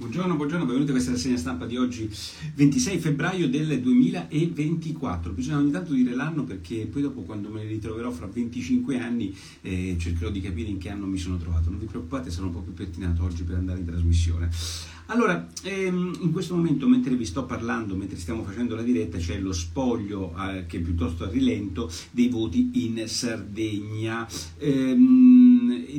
Buongiorno, buongiorno, benvenuti a questa rassegna stampa di oggi, 26 febbraio del 2024. Bisogna ogni tanto dire l'anno perché poi dopo quando me ne ritroverò fra 25 anni eh, cercherò di capire in che anno mi sono trovato. Non vi preoccupate, sarò un po' più pettinato oggi per andare in trasmissione. Allora, ehm, in questo momento, mentre vi sto parlando, mentre stiamo facendo la diretta, c'è lo spoglio eh, che è piuttosto a rilento dei voti in Sardegna. Ehm,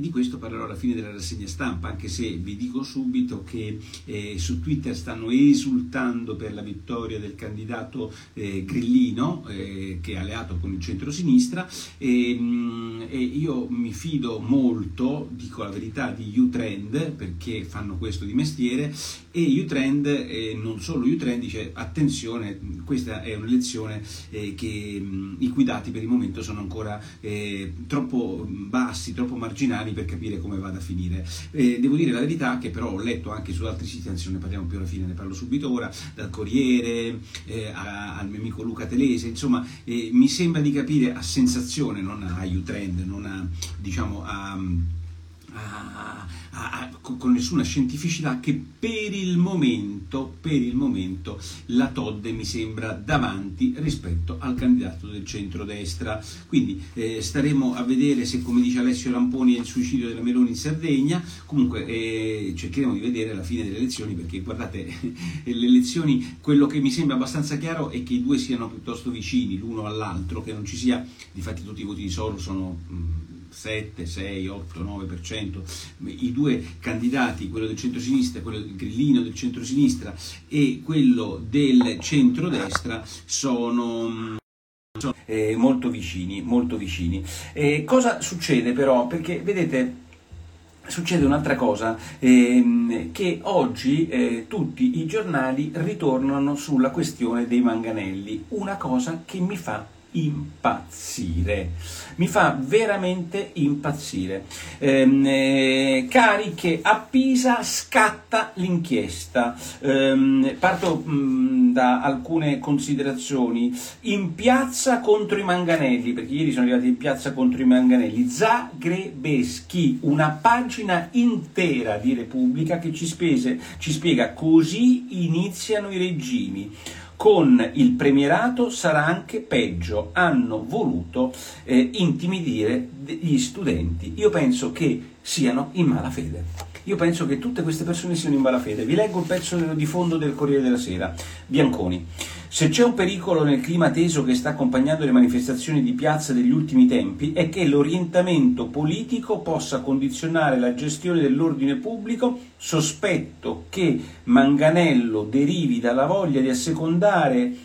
di questo parlerò alla fine della rassegna stampa, anche se vi dico subito che eh, su Twitter stanno esultando per la vittoria del candidato eh, Grillino, eh, che è alleato con il centro-sinistra, e, ehm, e io mi fido molto, dico la verità, di U-Trend, perché fanno questo di mestiere, e Utrend, eh, non solo Utrend, dice attenzione, questa è un'elezione eh, che, mh, i cui dati per il momento sono ancora eh, troppo bassi, troppo marginali per capire come vada a finire. devo dire la verità che però ho letto anche su altri siti, anzi non ne parliamo più alla fine, ne parlo subito ora, dal Corriere eh, a, al mio amico Luca Telese, insomma eh, mi sembra di capire a sensazione, non a Utrend, non a diciamo a a, a, con nessuna scientificità che per il momento, per il momento la Todde mi sembra davanti rispetto al candidato del centrodestra. Quindi eh, staremo a vedere se, come dice Alessio Ramponi, è il suicidio della Meloni in Sardegna. Comunque eh, cercheremo di vedere la fine delle elezioni perché guardate, le elezioni, quello che mi sembra abbastanza chiaro è che i due siano piuttosto vicini l'uno all'altro, che non ci sia, difatti tutti i voti di Soro sono... Mh, 7, 6, 8, 9%. I due candidati, quello del centro-sinistra, quello del grillino del centro-sinistra e quello del centro-destra, sono sono eh, molto vicini, molto vicini. Eh, cosa succede però? Perché vedete, succede un'altra cosa, ehm, che oggi eh, tutti i giornali ritornano sulla questione dei manganelli, una cosa che mi fa impazzire, mi fa veramente impazzire. Ehm, eh, cari che a Pisa scatta l'inchiesta, ehm, parto mh, mm, da alcune considerazioni, in piazza contro i manganelli, perché ieri sono arrivati in piazza contro i manganelli, Zagrebeschi, una pagina intera di Repubblica che ci, spese, ci spiega così iniziano i regimi con il premierato sarà anche peggio, hanno voluto eh, intimidire gli studenti. Io penso che siano in malafede. Io penso che tutte queste persone siano in malafede. Vi leggo il pezzo di fondo del Corriere della Sera. Bianconi. Se c'è un pericolo nel clima teso che sta accompagnando le manifestazioni di piazza degli ultimi tempi è che l'orientamento politico possa condizionare la gestione dell'ordine pubblico, sospetto che Manganello derivi dalla voglia di assecondare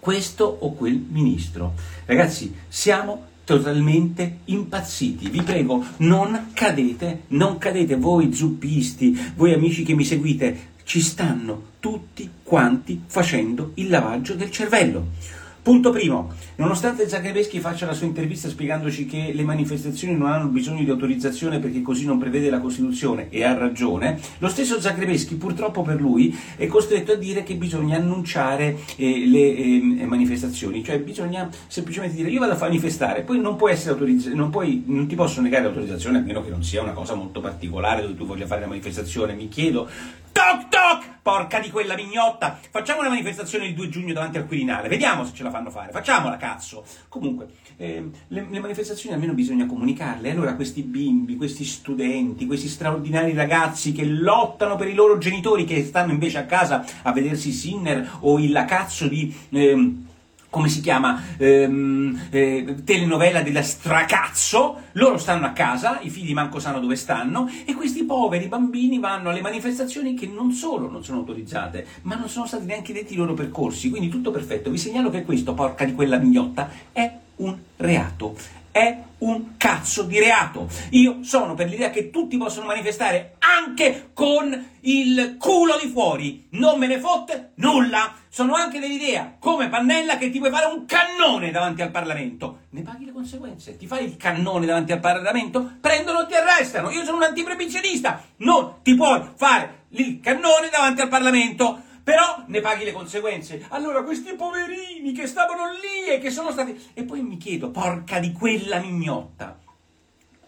questo o quel ministro. Ragazzi, siamo totalmente impazziti. Vi prego, non cadete, non cadete voi zuppisti, voi amici che mi seguite, ci stanno tutti quanti facendo il lavaggio del cervello. Punto primo, nonostante Zagrebeschi faccia la sua intervista spiegandoci che le manifestazioni non hanno bisogno di autorizzazione perché così non prevede la Costituzione, e ha ragione, lo stesso Zagrebeschi purtroppo per lui è costretto a dire che bisogna annunciare eh, le eh, manifestazioni, cioè bisogna semplicemente dire io vado a manifestare, poi non autorizzato, non, puoi, non ti posso negare l'autorizzazione a meno che non sia una cosa molto particolare dove tu voglia fare la manifestazione, mi chiedo Toc toc! Porca di quella mignotta! Facciamo una manifestazione il 2 giugno davanti al Quirinale, vediamo se ce la fanno fare, facciamola cazzo! Comunque, eh, le, le, manifestazioni almeno bisogna comunicarle, allora questi bimbi, questi studenti, questi straordinari ragazzi che lottano per i loro genitori, che stanno invece a casa a vedersi Sinner o il cazzo di... Eh, come si chiama, ehm, eh, telenovela della stracazzo, loro stanno a casa, i figli manco sanno dove stanno, e questi poveri bambini vanno alle manifestazioni che non solo non sono autorizzate, ma non sono stati neanche detti i loro percorsi, quindi tutto perfetto. Vi segnalo che questo, porca di quella mignotta, è un reato è un cazzo di reato. Io sono per l'idea che tutti possono manifestare anche con il culo di fuori. Non me ne fotte nulla. Sono anche dell'idea, come Pannella, che ti puoi fare un cannone davanti al Parlamento. Ne paghi le conseguenze. Ti fai il cannone davanti al Parlamento, prendono e ti arrestano. Io sono un antiproibizionista. Non ti puoi fare il cannone davanti al Parlamento però ne paghi le conseguenze. Allora questi poverini che stavano lì e che sono stati... E poi mi chiedo, porca di quella mignotta,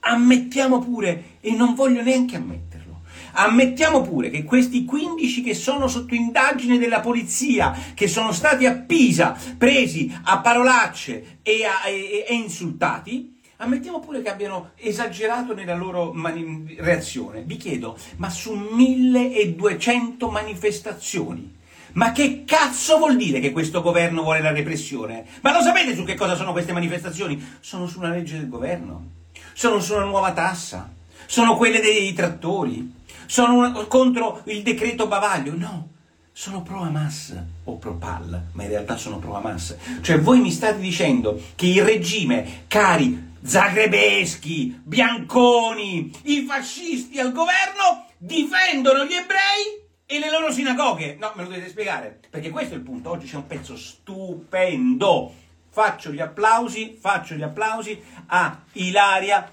ammettiamo pure, e non voglio neanche ammetterlo, Ammettiamo pure che questi 15 che sono sotto indagine della polizia, che sono stati a Pisa presi a parolacce e, a, e, e insultati, Ammettiamo pure che abbiano esagerato nella loro mani- reazione. Vi chiedo, ma su 1200 manifestazioni, ma che cazzo vuol dire che questo governo vuole la repressione? Ma lo sapete su che cosa sono queste manifestazioni? Sono su una legge del governo, sono su una nuova tassa, sono quelle dei trattori, sono una, contro il decreto bavaglio. No, sono pro Hamas o pro PAL, ma in realtà sono pro Hamas. Cioè voi mi state dicendo che il regime, cari zagrebeschi, bianconi, i fascisti al governo difendono gli ebrei e le loro sinagoghe. No, me lo dovete spiegare, perché questo è il punto. Oggi c'è un pezzo stupendo. Faccio gli applausi, faccio gli applausi a Ilaria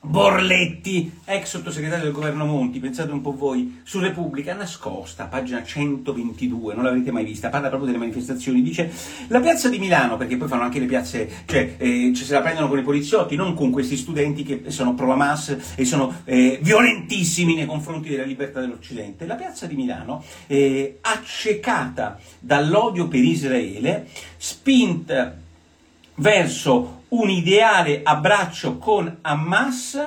Borletti, ex sottosegretario del governo Monti, pensate un po' voi, su Repubblica, nascosta, pagina 122, non l'avete mai vista, parla proprio delle manifestazioni, dice la piazza di Milano, perché poi fanno anche le piazze, cioè eh, se la prendono con i poliziotti, non con questi studenti che sono pro Hamas e sono eh, violentissimi nei confronti della libertà dell'Occidente. La piazza di Milano, eh, accecata dall'odio per Israele, spinta verso un ideale abbraccio con Hamas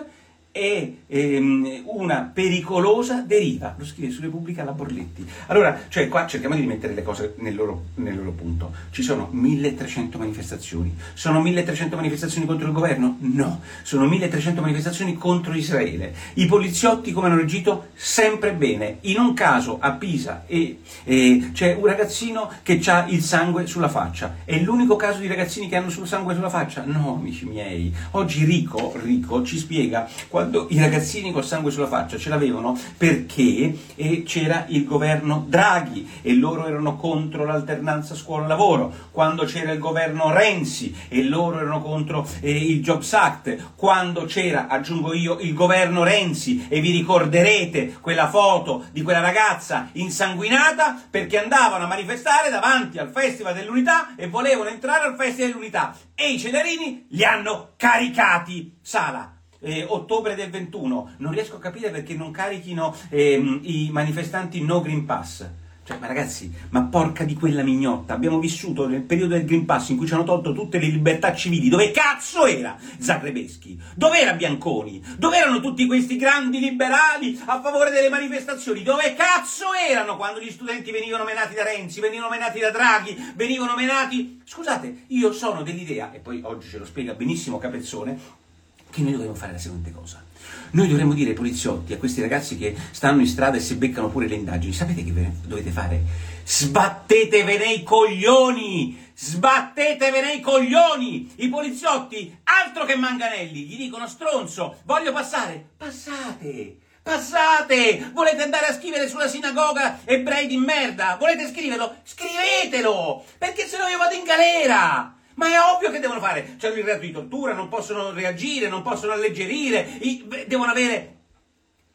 è ehm, una pericolosa deriva, lo scrive su Repubblica la Borletti. Allora, cioè qua cerchiamo di mettere le cose nel loro, nel loro, punto. Ci sono 1300 manifestazioni. Sono 1300 manifestazioni contro il governo? No, sono 1300 manifestazioni contro Israele. I poliziotti come hanno reagito? Sempre bene. In un caso a Pisa e, e c'è un ragazzino che ha il sangue sulla faccia. È l'unico caso di ragazzini che hanno sul sangue sulla faccia? No, amici miei. Oggi Rico, Rico ci spiega quando i ragazzini col sangue sulla faccia ce l'avevano perché c'era il governo Draghi e loro erano contro l'alternanza scuola-lavoro, quando c'era il governo Renzi e loro erano contro eh, il Jobs Act, quando c'era, aggiungo io, il governo Renzi e vi ricorderete quella foto di quella ragazza insanguinata perché andavano a manifestare davanti al Festival dell'Unità e volevano entrare al Festival dell'Unità. E i celerini li hanno caricati. Sala, eh, ottobre del 21. Non riesco a capire perché non carichino ehm, i manifestanti no Green Pass. Cioè, ma ragazzi, ma porca di quella mignotta, abbiamo vissuto nel periodo del Green Pass in cui ci hanno tolto tutte le libertà civili. Dove cazzo era Zagrebeschi? Dove era Bianconi? Dove erano tutti questi grandi liberali a favore delle manifestazioni? Dove cazzo erano quando gli studenti venivano menati da Renzi, venivano menati da Draghi, venivano menati... Scusate, io sono dell'idea, e poi oggi ce lo spiega benissimo Capezzone, che noi dovremmo fare la seguente cosa. Noi dovremmo dire ai poliziotti, a questi ragazzi che stanno in strada e si beccano pure le indagini, sapete che dovete fare? Sbattetevene i coglioni! Sbattetevene i coglioni! I poliziotti, altro che manganelli, gli dicono stronzo, voglio passare. Passate! Passate! Volete andare a scrivere sulla sinagoga ebrei di merda? Volete scriverlo? Scrivetelo! Perché se no io vado in galera! Ma è ovvio che devono fare, c'è il reato di tortura, non possono reagire, non possono alleggerire, devono avere,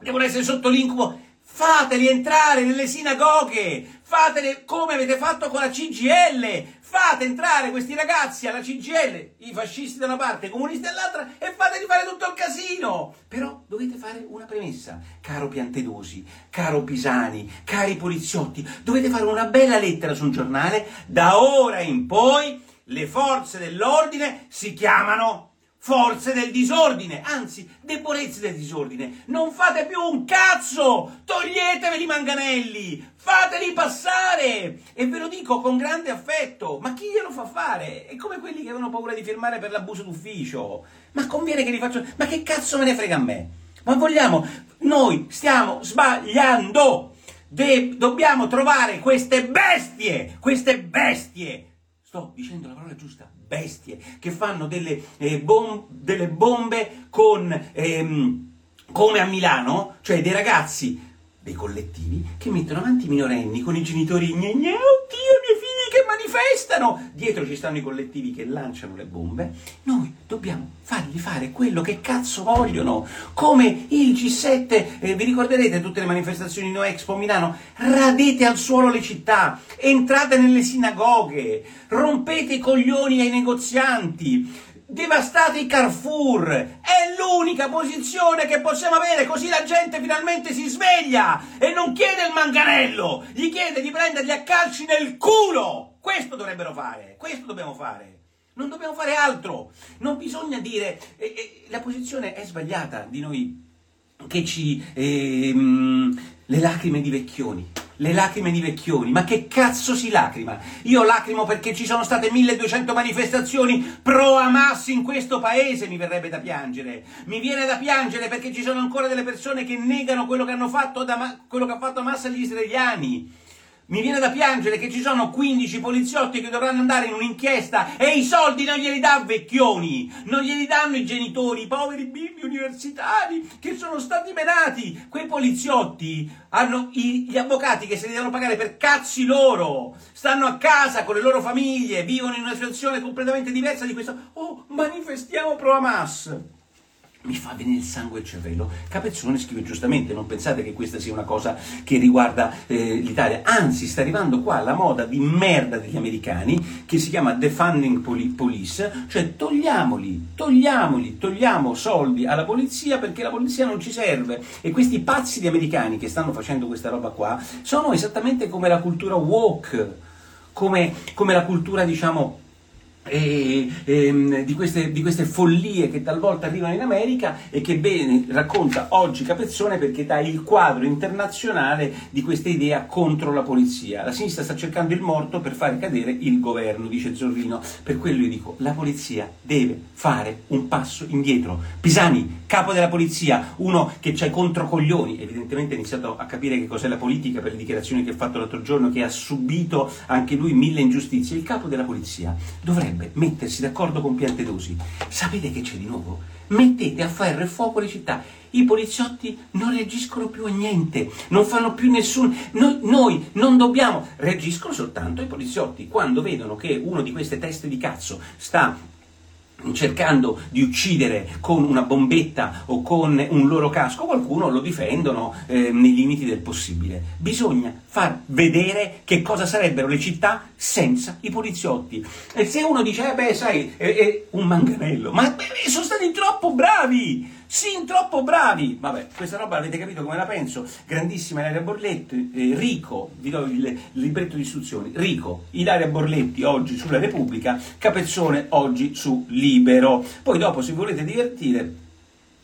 devono essere sotto l'incubo. Fateli entrare nelle sinagoghe, fateli come avete fatto con la CGL, fate entrare questi ragazzi alla CGL, i fascisti da una parte, i comunisti dall'altra, e fateli fare tutto il casino. Però dovete fare una premessa, caro Piantedosi, caro Pisani, cari poliziotti, dovete fare una bella lettera su un giornale, da ora in poi le forze dell'ordine si chiamano forze del disordine, anzi, debolezze del disordine. Non fate più un cazzo! Toglieteveli i manganelli! Fateli passare! E ve lo dico con grande affetto, ma chi glielo fa fare? È come quelli che avevano paura di firmare per l'abuso d'ufficio. Ma conviene che li faccio... Ma che cazzo me ne frega a me? Ma vogliamo... Noi stiamo sbagliando! De... dobbiamo trovare queste bestie! Queste bestie! Sto dicendo la parola giusta, bestie, che fanno delle, eh, bom- delle bombe con, ehm, come a Milano, cioè dei ragazzi, dei collettivi, che mettono avanti i minorenni con i genitori, gne, oddio, i miei figli che manifestano, dietro ci stanno i collettivi che lanciano le bombe, noi dobbiamo fargli fare quello che cazzo vogliono, come il G7, eh, vi ricorderete tutte le manifestazioni No Expo Milano, radete al suolo le città, entrate nelle sinagoghe, rompete i coglioni ai negozianti, devastate i Carrefour. È l'unica posizione che possiamo avere, così la gente finalmente si sveglia e non chiede il manganello, gli chiede di prendergli a calci nel culo. Questo dovrebbero fare, questo dobbiamo fare. Non dobbiamo fare altro. Non bisogna dire eh, eh, la posizione è sbagliata di noi che ci eh, le lacrime di vecchioni le lacrime di vecchioni. Ma che cazzo si lacrima? Io lacrimo perché ci sono state 1200 manifestazioni pro Hamas in questo paese, mi verrebbe da piangere. Mi viene da piangere perché ci sono ancora delle persone che negano quello che hanno fatto, da, quello che ha fatto Hamas agli israeliani. Mi viene da piangere che ci sono 15 poliziotti che dovranno andare in un'inchiesta e i soldi non glieli dà Vecchioni, non glieli danno i genitori, i poveri bimbi universitari che sono stati menati. Quei poliziotti hanno i, gli avvocati che se li devono pagare per cazzi loro, stanno a casa con le loro famiglie, vivono in una situazione completamente diversa di questa. Oh, manifestiamo pro Hamas mi fa venire il sangue al cervello. Capezzone scrive giustamente, non pensate che questa sia una cosa che riguarda eh, l'Italia, anzi sta arrivando qua la moda di merda degli americani che si chiama defunding police, cioè togliamoli, togliamoli, togliamo soldi alla polizia perché la polizia non ci serve e questi pazzi di americani che stanno facendo questa roba qua sono esattamente come la cultura woke, come, come la cultura diciamo e, e, ehm, di, queste, di, queste, follie che talvolta arrivano in America e che bene racconta oggi Capezzone perché dà il quadro internazionale di questa idea contro la polizia. La sinistra sta cercando il morto per fare cadere il governo, dice Zorrino. Per quello io dico, la polizia deve fare un passo indietro. Pisani, capo della polizia, uno che c'è contro coglioni, evidentemente ha iniziato a capire che cos'è la politica per le dichiarazioni che ha fatto l'altro giorno, che ha subito anche lui mille ingiustizie. Il capo della polizia dovrebbe dovrebbe mettersi d'accordo con Piantedosi. Sapete che c'è di nuovo? Mettete a ferro e fuoco le città. I poliziotti non reagiscono più a niente, non fanno più nessun... Noi, noi, non dobbiamo... Reagiscono soltanto i poliziotti quando vedono che uno di queste teste di cazzo sta cercando di uccidere con una bombetta o con un loro casco, qualcuno lo difendono eh, nei limiti del possibile. Bisogna far vedere che cosa sarebbero le città senza i poliziotti. E se uno dice, eh beh, sai, è, è un manganello, ma beh, sono stati troppo bravi! Sin troppo bravi! Vabbè, questa roba avete capito come la penso? Grandissima Ilaria Borletti, eh, Rico, vi do il, libretto di istruzioni, Rico, Ilaria Borletti oggi sulla Repubblica, Capezzone oggi su Libero. Poi dopo se volete divertire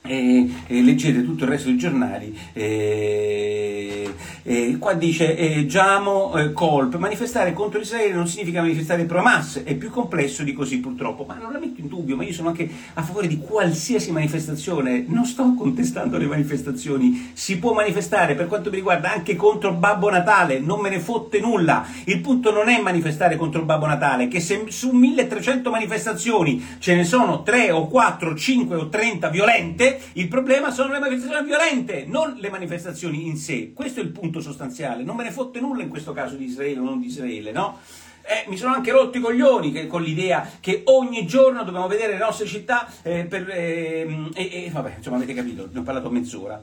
e, e, leggete tutto il resto dei giornali. E, e, qua dice eh, Giamo eh, Colp, manifestare contro Israele non significa manifestare pro Hamas, è più complesso di così purtroppo, ma non la metto in dubbio, ma io sono anche a favore di qualsiasi manifestazione, non sto contestando le manifestazioni, si può manifestare per quanto mi riguarda anche contro Babbo Natale, non me ne fotte nulla, il punto non è manifestare contro Babbo Natale, che se su 1300 manifestazioni ce ne sono 3 o 4, 5 o 30 violente, il problema sono le manifestazioni violente, non le manifestazioni in sé. Questo è il punto sostanziale. Non me ne fotte nulla in questo caso di Israele o non di Israele, no? Eh, mi sono anche rotti i coglioni che, con l'idea che ogni giorno dobbiamo vedere le nostre città eh, per, eh, vabbè, insomma avete capito, ne ho parlato mezz'ora.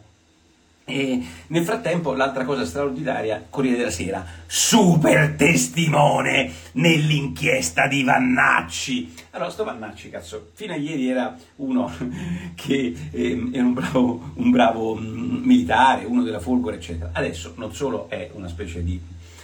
E nel frattempo, l'altra cosa straordinaria, Corriere della Sera, super testimone nell'inchiesta di Vannacci. Allora, sto Vannacci, cazzo, fino a ieri era uno che eh, era un bravo, un bravo mm, militare, uno della Folgore, eccetera. Adesso non solo è una specie di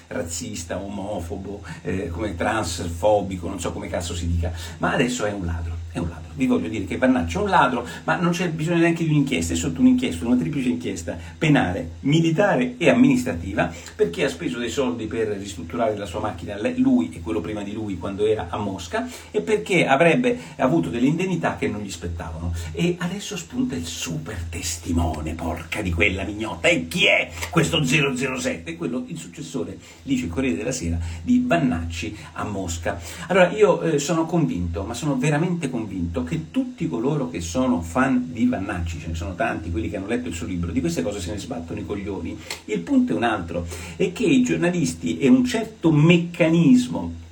razzista, omofobo, eh, come transfobico, non so come cazzo si dica, ma adesso è un ladro, è un ladro vi voglio dire che Vannaccio è un ladro, ma non c'è bisogno neanche di un'inchiesta, è sotto un'inchiesta, una triplice inchiesta penale, militare e amministrativa, perché ha speso dei soldi per ristrutturare la sua macchina, lui e quello prima di lui quando era a Mosca, e perché avrebbe avuto delle indennità che non gli spettavano. E adesso spunta il super testimone, porca di quella mignotta. E chi è questo 007? È quello, il successore, dice il Corriere della Sera, di Vannacci a Mosca. Allora io eh, sono convinto, ma sono veramente convinto, che tutti coloro che sono fan di Vannacci, ce ne sono tanti, quelli che hanno letto il suo libro, di queste cose se ne sbattono i coglioni. Il punto è un altro, è che i giornalisti e un certo meccanismo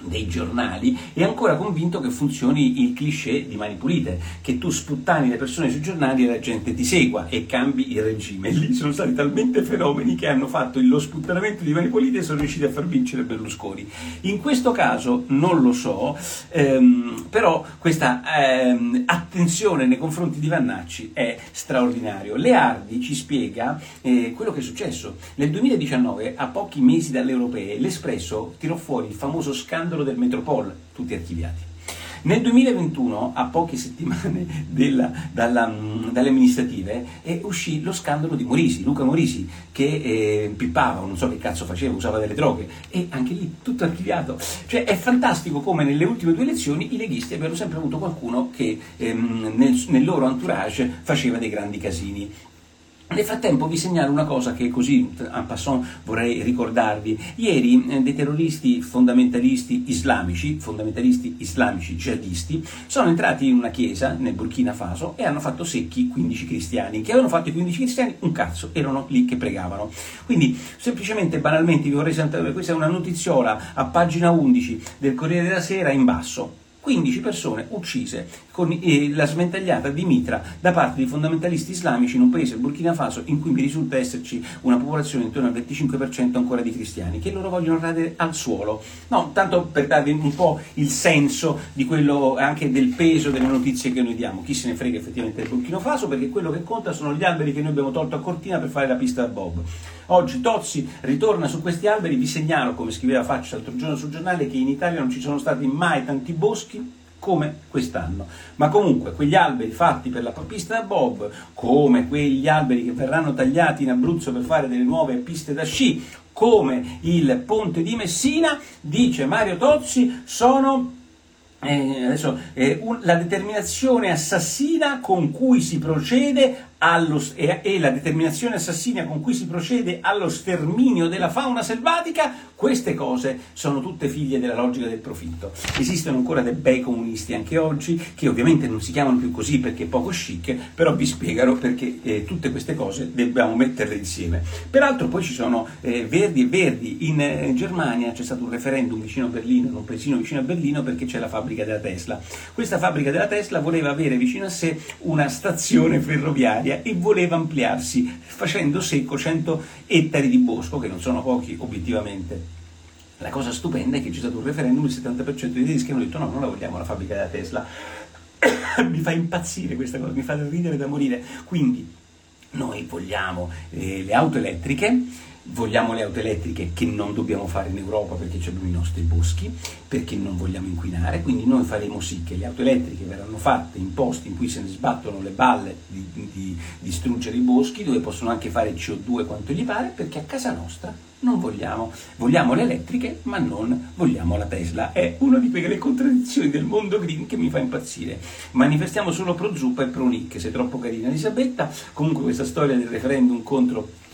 dei giornali è ancora convinto che funzioni il cliché di Mani Pulite, che tu sputtani le persone sui giornali e la gente ti segua e cambi il regime. Lì sono stati talmente fenomeni che hanno fatto lo sputtanamento di Mani Pulite e sono riusciti a far vincere Berlusconi. In questo caso non lo so, ehm, però questa ehm, attenzione nei confronti di Vannacci è straordinario. Leardi ci spiega eh, quello che è successo. Nel 2019, a pochi mesi dalle europee, l'Espresso tirò fuori il famoso scandalo scandalo del Metropol, tutti archiviati. Nel 2021, a poche settimane della, dalla, mm, dalle amministrative, eh, uscì lo scandalo di Morisi, Luca Morisi, che eh, pippava, non so che cazzo faceva, usava delle droghe, e anche lì tutto archiviato. Cioè è fantastico come nelle ultime due elezioni i leghisti abbiano sempre avuto qualcuno che ehm, nel, nel loro entourage faceva dei grandi casini. Nel frattempo vi segnalo una cosa che così en passant vorrei ricordarvi. Ieri eh, dei terroristi fondamentalisti islamici, fondamentalisti islamici jihadisti, sono entrati in una chiesa nel Burkina Faso e hanno fatto secchi 15 cristiani. Che avevano fatto i 15 cristiani? Un cazzo, erano lì che pregavano. Quindi semplicemente, banalmente, vi vorrei sentire, questa è una notiziola a pagina 11 del Corriere della Sera in basso 15 persone uccise con eh, la smentagliata di mitra da parte di fondamentalisti islamici in un paese, il Burkina Faso, in cui mi risulta esserci una popolazione intorno al 25% ancora di cristiani, che loro vogliono radere al suolo. No, tanto per darvi un po' il senso di quello, anche del peso delle notizie che noi diamo. Chi se ne frega effettivamente del Burkina Faso, perché quello che conta sono gli alberi che noi abbiamo tolto a Cortina per fare la pista da Bob. Oggi Tozzi ritorna su questi alberi, vi segnalo, come scriveva Faccia l'altro giorno sul giornale, che in Italia non ci sono stati mai tanti boschi come quest'anno. Ma comunque quegli alberi fatti per la pista da Bob, come quegli alberi che verranno tagliati in Abruzzo per fare delle nuove piste da sci, come il ponte di Messina, dice Mario Tozzi, sono eh, adesso, eh, un, la determinazione assassina con cui si procede allo, e, e, la determinazione assassina con cui si procede allo sterminio della fauna selvatica, queste cose sono tutte figlie della logica del profitto. Esistono ancora dei bei comunisti anche oggi, che ovviamente non si chiamano più così perché è poco chic, però vi spiegano perché eh, tutte queste cose dobbiamo metterle insieme. Peraltro poi ci sono eh, Verdi e Verdi, in eh, Germania c'è stato un referendum vicino a Berlino, in un paesino vicino a Berlino perché c'è la fabbrica della Tesla. Questa fabbrica della Tesla voleva avere vicino a sé una stazione ferroviaria Italia e voleva ampliarsi facendo secco 100 ettari di bosco, che non sono pochi obiettivamente. La cosa stupenda è che c'è stato un referendum, il 70% dei tedeschi hanno detto no, non la vogliamo la fabbrica della Tesla. mi fa impazzire questa cosa, mi fa ridere da morire. Quindi noi vogliamo eh, le auto elettriche, vogliamo le auto elettriche che non dobbiamo fare in Europa perché abbiamo i nostri boschi, perché non vogliamo inquinare, quindi noi faremo sì che le auto elettriche verranno fatte in posti in cui se ne sbattono le balle di, di distruggere i boschi, dove possono anche fare CO2 quanto gli pare, perché a casa nostra non vogliamo, vogliamo le elettriche ma non vogliamo la Tesla. È una di quelle contraddizioni del mondo green che mi fa impazzire. Manifestiamo solo pro Zuppa e pro Nick, sei troppo carina Elisabetta, comunque questa storia del referendum contro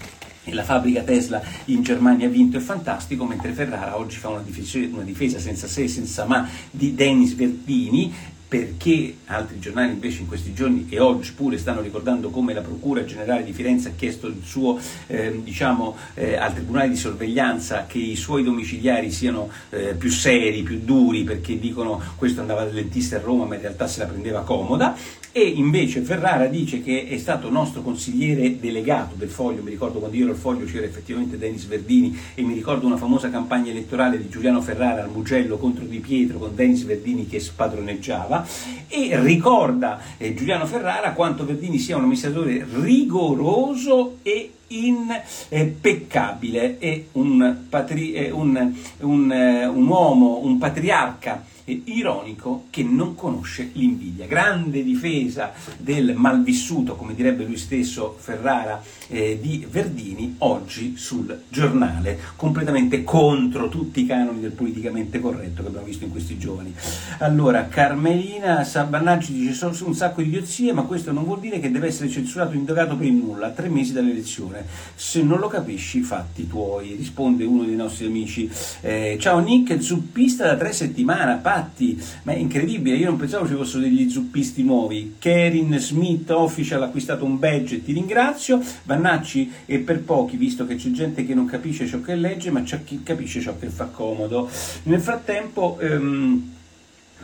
la fabbrica Tesla in Germania ha vinto è fantastico, mentre Ferrara oggi fa una difesa, una difesa senza se senza ma di Dennis Verdini perché altri giornali invece in questi giorni e oggi pure stanno ricordando come la Procura Generale di Firenze ha chiesto suo, eh, diciamo, eh, al Tribunale di Sorveglianza che i suoi domiciliari siano eh, più seri, più duri, perché dicono questo andava dal dentista a Roma ma in realtà se la prendeva comoda e invece Ferrara dice che è stato nostro consigliere delegato del Foglio, mi ricordo quando io ero al Foglio c'era effettivamente Denis Verdini e mi ricordo una famosa campagna elettorale di Giuliano Ferrara al Mugello contro Di Pietro con Denis Verdini che spadroneggiava. E ricorda eh, Giuliano Ferrara quanto Verdini sia un amministratore rigoroso e impeccabile, è un, patri- un, un, eh, un uomo, un patriarca ironico che non conosce l'invidia. Grande difesa del malvissuto, come direbbe lui stesso Ferrara, eh, di Verdini, oggi sul giornale, completamente contro tutti i canoni del politicamente corretto che abbiamo visto in questi giorni. Allora, Carmelina Sabannaggi dice sono un sacco di idiozie, ma questo non vuol dire che deve essere censurato o indagato per il nulla, a tre mesi dall'elezione. Se non lo capisci, fatti tuoi, risponde uno dei nostri amici. Eh, ciao Nick, zuppista da tre settimane, fatti, ma è incredibile, io non pensavo ci fossero degli zuppisti nuovi. Kerin Smith Official ha acquistato un badge, ti ringrazio. Vannacci e per pochi, visto che c'è gente che non capisce ciò che legge, ma c'è chi capisce ciò che fa comodo. Nel frattempo... Ehm,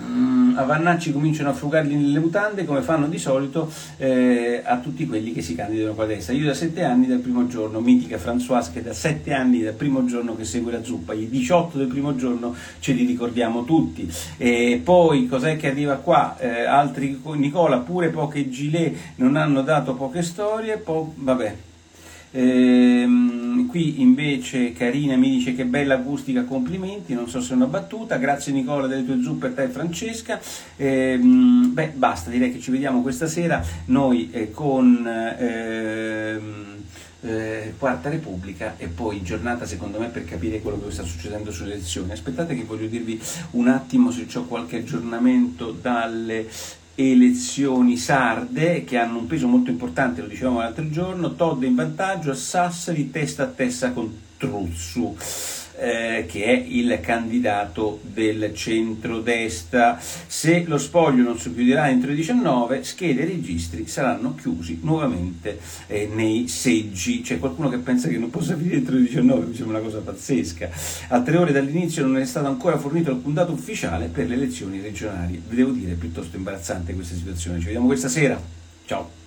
Mm, a Vannacci cominciano a frugargli nelle mutande come fanno di solito eh, a tutti quelli che si candidano qua a destra. Io da sette anni dal primo giorno, mitica Françoise che da sette anni dal primo giorno che segue la zuppa, i 18 del primo giorno ce li ricordiamo tutti. E poi cos'è che arriva qua? Eh, altri Nicola, pure poche gilet non hanno dato poche storie, poi vabbè. Ehm, qui invece Carina mi dice che bella acustica, complimenti, non so se è una battuta, grazie Nicola delle tue zuppe per te Francesca, ehm, beh basta, direi che ci vediamo questa sera, noi eh, con... Ehm, eh, Quarta Repubblica e poi giornata secondo me per capire quello che sta succedendo sulle elezioni. Aspettate che voglio dirvi un attimo se ho qualche aggiornamento dalle elezioni sarde che hanno un peso molto importante, lo dicevamo l'altro giorno, Todd in vantaggio a Sassari testa a testa con Truzzu eh, che è il candidato del centrodestra. Se lo spoglio non si chiuderà entro le 19, schede e registri saranno chiusi nuovamente eh, nei seggi. C'è qualcuno che pensa che non possa finire entro le 19, mi sembra una cosa pazzesca. A tre ore dall'inizio non è stato ancora fornito alcun dato ufficiale per le elezioni regionali. Vi devo dire, è piuttosto imbarazzante questa situazione. Ci vediamo questa sera. Ciao.